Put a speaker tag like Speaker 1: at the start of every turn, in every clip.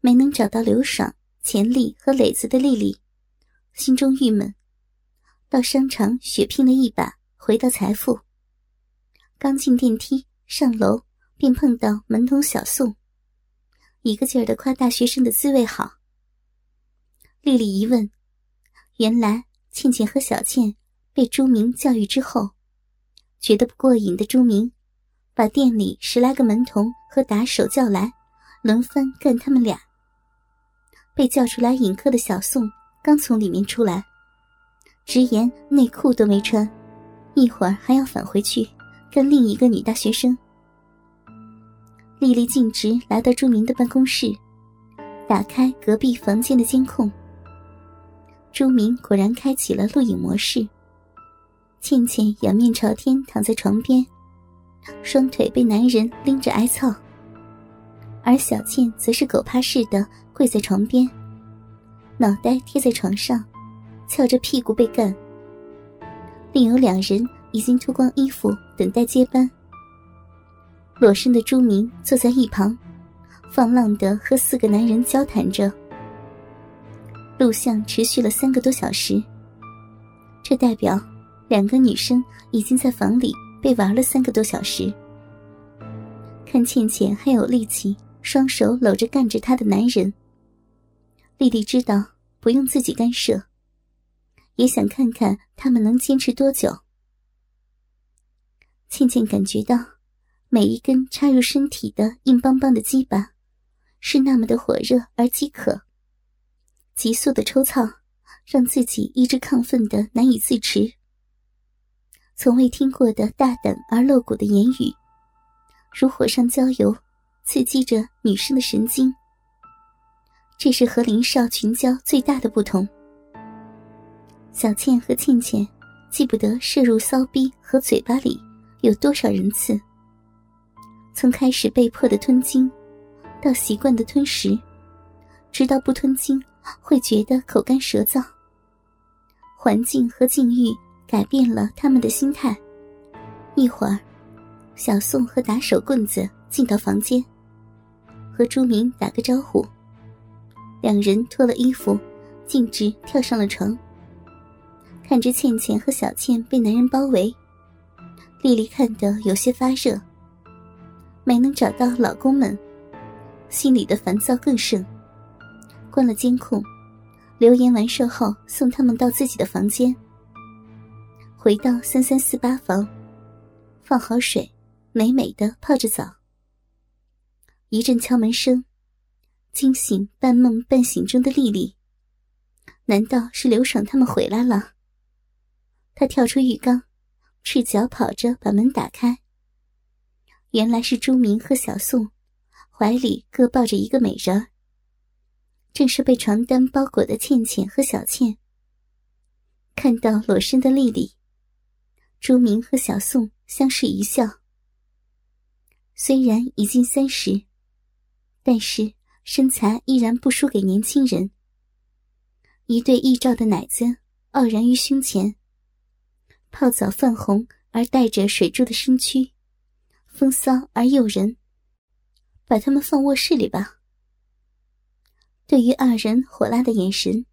Speaker 1: 没能找到刘爽、钱丽和磊子的丽丽，心中郁闷。到商场血拼了一把，回到财富。刚进电梯上楼，便碰到门童小宋，一个劲儿的夸大学生的滋味好。丽丽一问，原来倩倩和小倩被朱明教育之后，觉得不过瘾的朱明，把店里十来个门童和打手叫来，轮番干他们俩。被叫出来引客的小宋刚从里面出来，直言内裤都没穿，一会儿还要返回去跟另一个女大学生。丽丽径直来到朱明的办公室，打开隔壁房间的监控。朱明果然开启了录影模式。倩倩仰面朝天躺在床边，双腿被男人拎着挨操，而小倩则是狗趴似的跪在床边，脑袋贴在床上，翘着屁股被干。另有两人已经脱光衣服等待接班。裸身的朱明坐在一旁，放浪的和四个男人交谈着。录像持续了三个多小时，这代表两个女生已经在房里被玩了三个多小时。看倩倩还有力气，双手搂着干着她的男人。丽丽知道不用自己干涉，也想看看他们能坚持多久。倩倩感觉到每一根插入身体的硬邦邦的鸡巴，是那么的火热而饥渴。急速的抽操，让自己一直亢奋的难以自持。从未听过的大胆而露骨的言语，如火上浇油，刺激着女生的神经。这是和林少群交最大的不同。小倩和倩倩记不得射入骚逼和嘴巴里有多少人次。从开始被迫的吞精，到习惯的吞食，直到不吞精。会觉得口干舌燥。环境和境遇改变了他们的心态。一会儿，小宋和打手棍子进到房间，和朱明打个招呼。两人脱了衣服，径直跳上了床。看着倩倩和小倩被男人包围，丽丽看得有些发热。没能找到老公们，心里的烦躁更盛。关了监控，留言完事后送他们到自己的房间。回到三三四八房，放好水，美美的泡着澡。一阵敲门声，惊醒半梦半醒中的丽丽。难道是刘爽他们回来了？她跳出浴缸，赤脚跑着把门打开。原来是朱明和小宋，怀里各抱着一个美人儿。正是被床单包裹的倩倩和小倩。看到裸身的丽丽，朱明和小宋相视一笑。虽然已近三十，但是身材依然不输给年轻人。一对异照的奶子傲然于胸前，泡澡泛红而带着水珠的身躯，风骚而诱人。把他们放卧室里吧。对于二人火辣的眼神，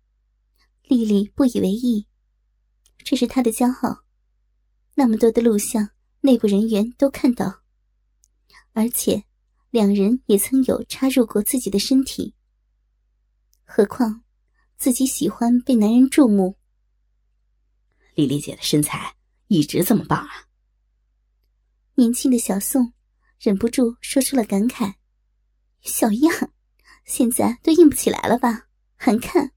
Speaker 1: 丽丽不以为意。这是她的骄傲。那么多的录像，内部人员都看到，而且两人也曾有插入过自己的身体。何况自己喜欢被男人注目。
Speaker 2: 丽丽姐的身材一直这么棒啊！
Speaker 1: 年轻的小宋忍不住说出了感慨：“小样。”现在都硬不起来了吧？还看？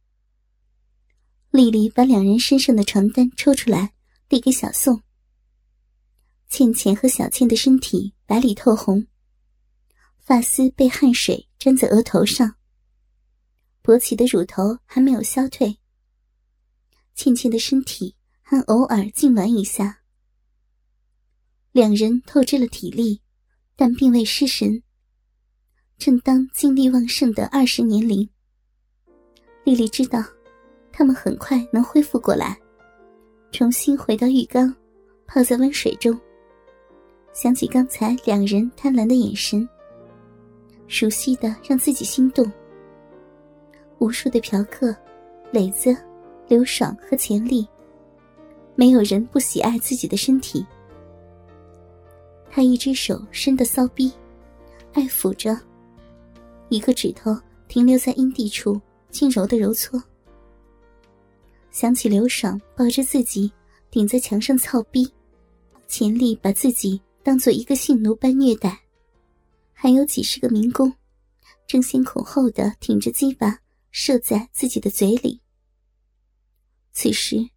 Speaker 1: 丽丽把两人身上的床单抽出来，递给小宋。倩倩和小倩的身体白里透红，发丝被汗水粘在额头上，勃起的乳头还没有消退。倩倩的身体还偶尔痉挛一下。两人透支了体力，但并未失神。正当精力旺盛的二十年龄，丽丽知道，他们很快能恢复过来，重新回到浴缸，泡在温水中。想起刚才两人贪婪的眼神，熟悉的让自己心动。无数的嫖客，磊子、刘爽和钱丽，没有人不喜爱自己的身体。他一只手伸的骚逼，爱抚着，一个指头停留在阴蒂处，轻柔的揉搓。想起刘爽抱着自己顶在墙上操逼，钱丽把自己当做一个性奴般虐待，还有几十个民工争先恐后的挺着鸡巴射在自己的嘴里。此时，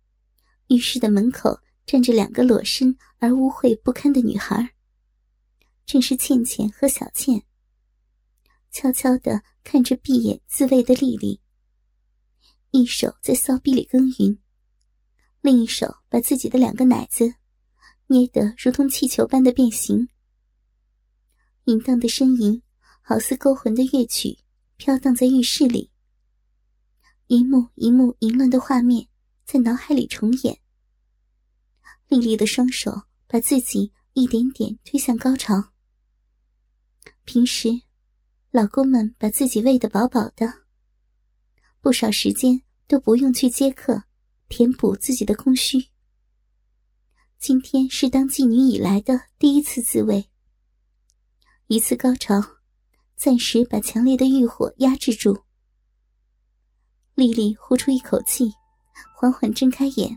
Speaker 1: 浴室的门口站着两个裸身而污秽不堪的女孩。正是倩倩和小倩，悄悄的看着闭眼自慰的丽丽，一手在骚逼里耕耘，另一手把自己的两个奶子捏得如同气球般的变形。淫荡的呻吟，好似勾魂的乐曲，飘荡在浴室里。一幕一幕淫乱的画面在脑海里重演。丽丽的双手把自己一点点推向高潮。平时，老公们把自己喂得饱饱的，不少时间都不用去接客，填补自己的空虚。今天是当妓女以来的第一次自慰，一次高潮，暂时把强烈的欲火压制住。丽丽呼出一口气，缓缓睁开眼，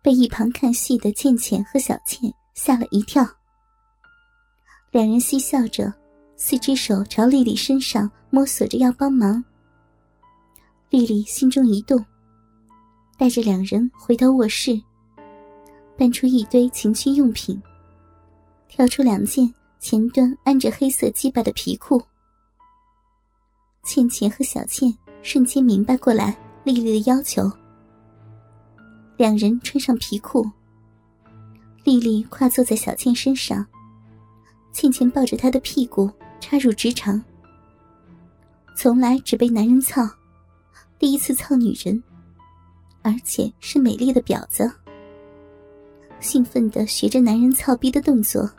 Speaker 1: 被一旁看戏的倩倩和小倩吓了一跳。两人嬉笑着，四只手朝丽丽身上摸索着要帮忙。丽丽心中一动，带着两人回到卧室，搬出一堆情趣用品，挑出两件前端安着黑色鸡巴的皮裤。倩倩和小倩瞬间明白过来丽丽的要求，两人穿上皮裤，丽丽跨坐在小倩身上。倩倩抱着她的屁股插入直肠，从来只被男人操，第一次操女人，而且是美丽的婊子。兴奋的学着男人操逼的动作，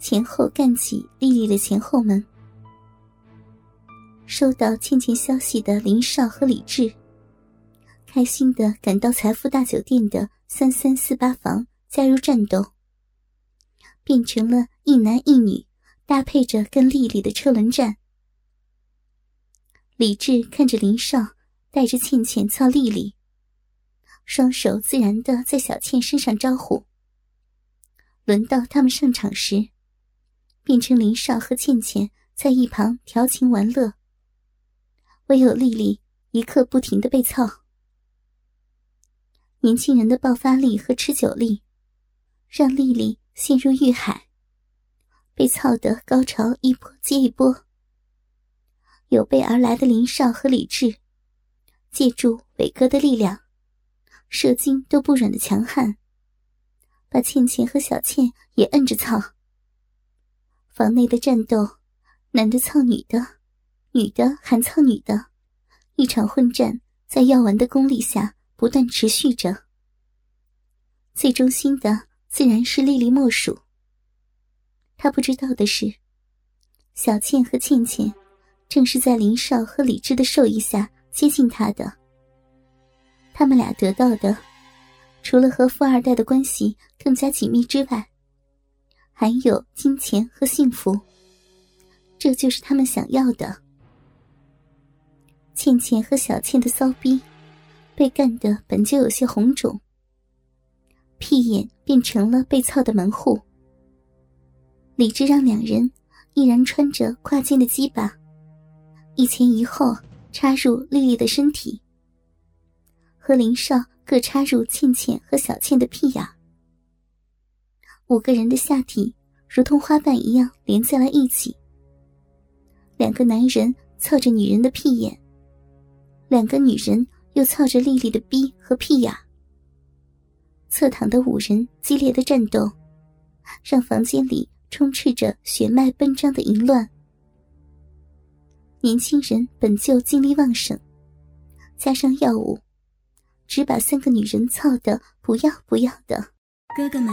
Speaker 1: 前后干起丽丽的前后门。收到倩倩消息的林少和李志，开心的赶到财富大酒店的三三四八房加入战斗。变成了一男一女，搭配着跟丽丽的车轮战。李智看着林少带着倩倩操丽丽，双手自然的在小倩身上招呼。轮到他们上场时，变成林少和倩倩在一旁调情玩乐，唯有丽丽一刻不停的被操。年轻人的爆发力和持久力，让丽丽。陷入欲海，被操得高潮一波接一波。有备而来的林少和李治，借助伟哥的力量，射精都不软的强悍，把倩倩和小倩也摁着操。房内的战斗，男的操女的，女的还操女的，一场混战在药丸的功力下不断持续着。最忠心的。自然是丽丽莫属。他不知道的是，小倩和倩倩正是在林少和李治的授意下接近他的。他们俩得到的，除了和富二代的关系更加紧密之外，还有金钱和幸福。这就是他们想要的。倩倩和小倩的骚逼，被干得本就有些红肿。屁眼变成了被操的门户。李治让两人依然穿着跨肩的鸡巴，一前一后插入丽丽的身体，和林少各插入倩倩和小倩的屁眼。五个人的下体如同花瓣一样连在了一起。两个男人操着女人的屁眼，两个女人又操着丽丽的逼和屁眼。侧躺的五人激烈的战斗，让房间里充斥着血脉奔张的淫乱。年轻人本就精力旺盛，加上药物，只把三个女人操得不要不要的。
Speaker 3: 哥哥们，